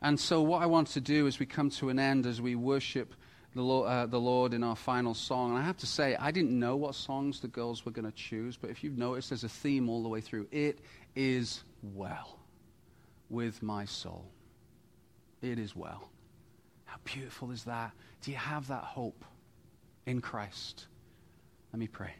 And so, what I want to do as we come to an end, as we worship the Lord, uh, the Lord in our final song, and I have to say, I didn't know what songs the girls were going to choose, but if you've noticed, there's a theme all the way through. It is well with my soul. It is well. How beautiful is that? Do you have that hope in Christ? Let me pray.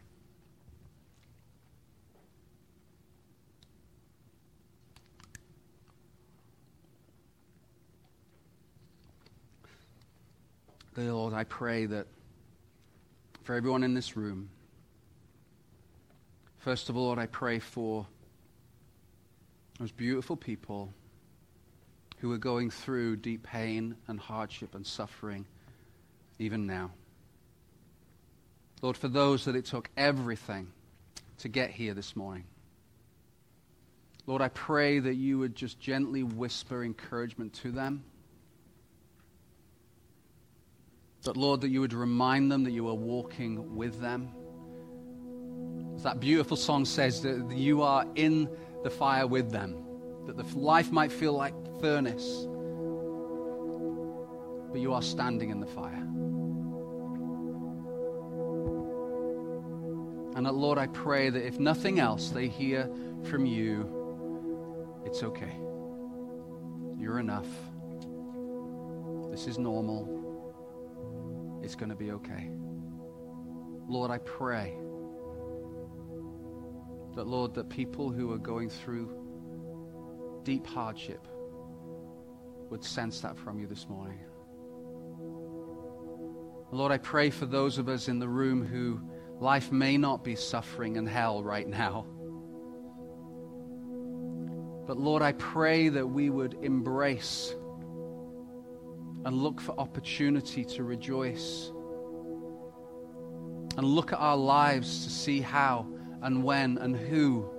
Dear Lord, I pray that for everyone in this room, first of all, Lord, I pray for those beautiful people who are going through deep pain and hardship and suffering even now. Lord, for those that it took everything to get here this morning. Lord, I pray that you would just gently whisper encouragement to them. That, Lord, that you would remind them that you are walking with them. As that beautiful song says, that you are in the fire with them that the life might feel like furnace, but you are standing in the fire. And that, Lord, I pray that if nothing else, they hear from you, it's okay. You're enough. This is normal. It's going to be okay. Lord, I pray that, Lord, that people who are going through deep hardship would sense that from you this morning. Lord, I pray for those of us in the room who life may not be suffering and hell right now. But Lord, I pray that we would embrace and look for opportunity to rejoice and look at our lives to see how and when and who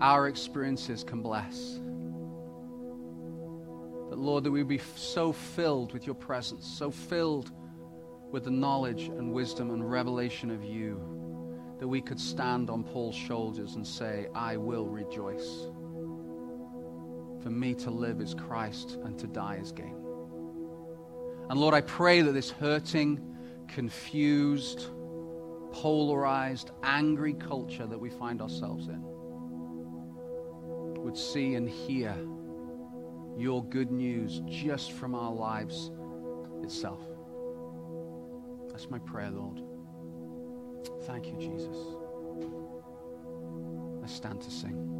our experiences can bless. That, Lord, that we would be so filled with your presence, so filled with the knowledge and wisdom and revelation of you, that we could stand on Paul's shoulders and say, I will rejoice. For me to live is Christ and to die is gain. And Lord, I pray that this hurting, confused, polarized, angry culture that we find ourselves in would see and hear your good news just from our lives itself. That's my prayer, Lord. Thank you, Jesus. Let's stand to sing.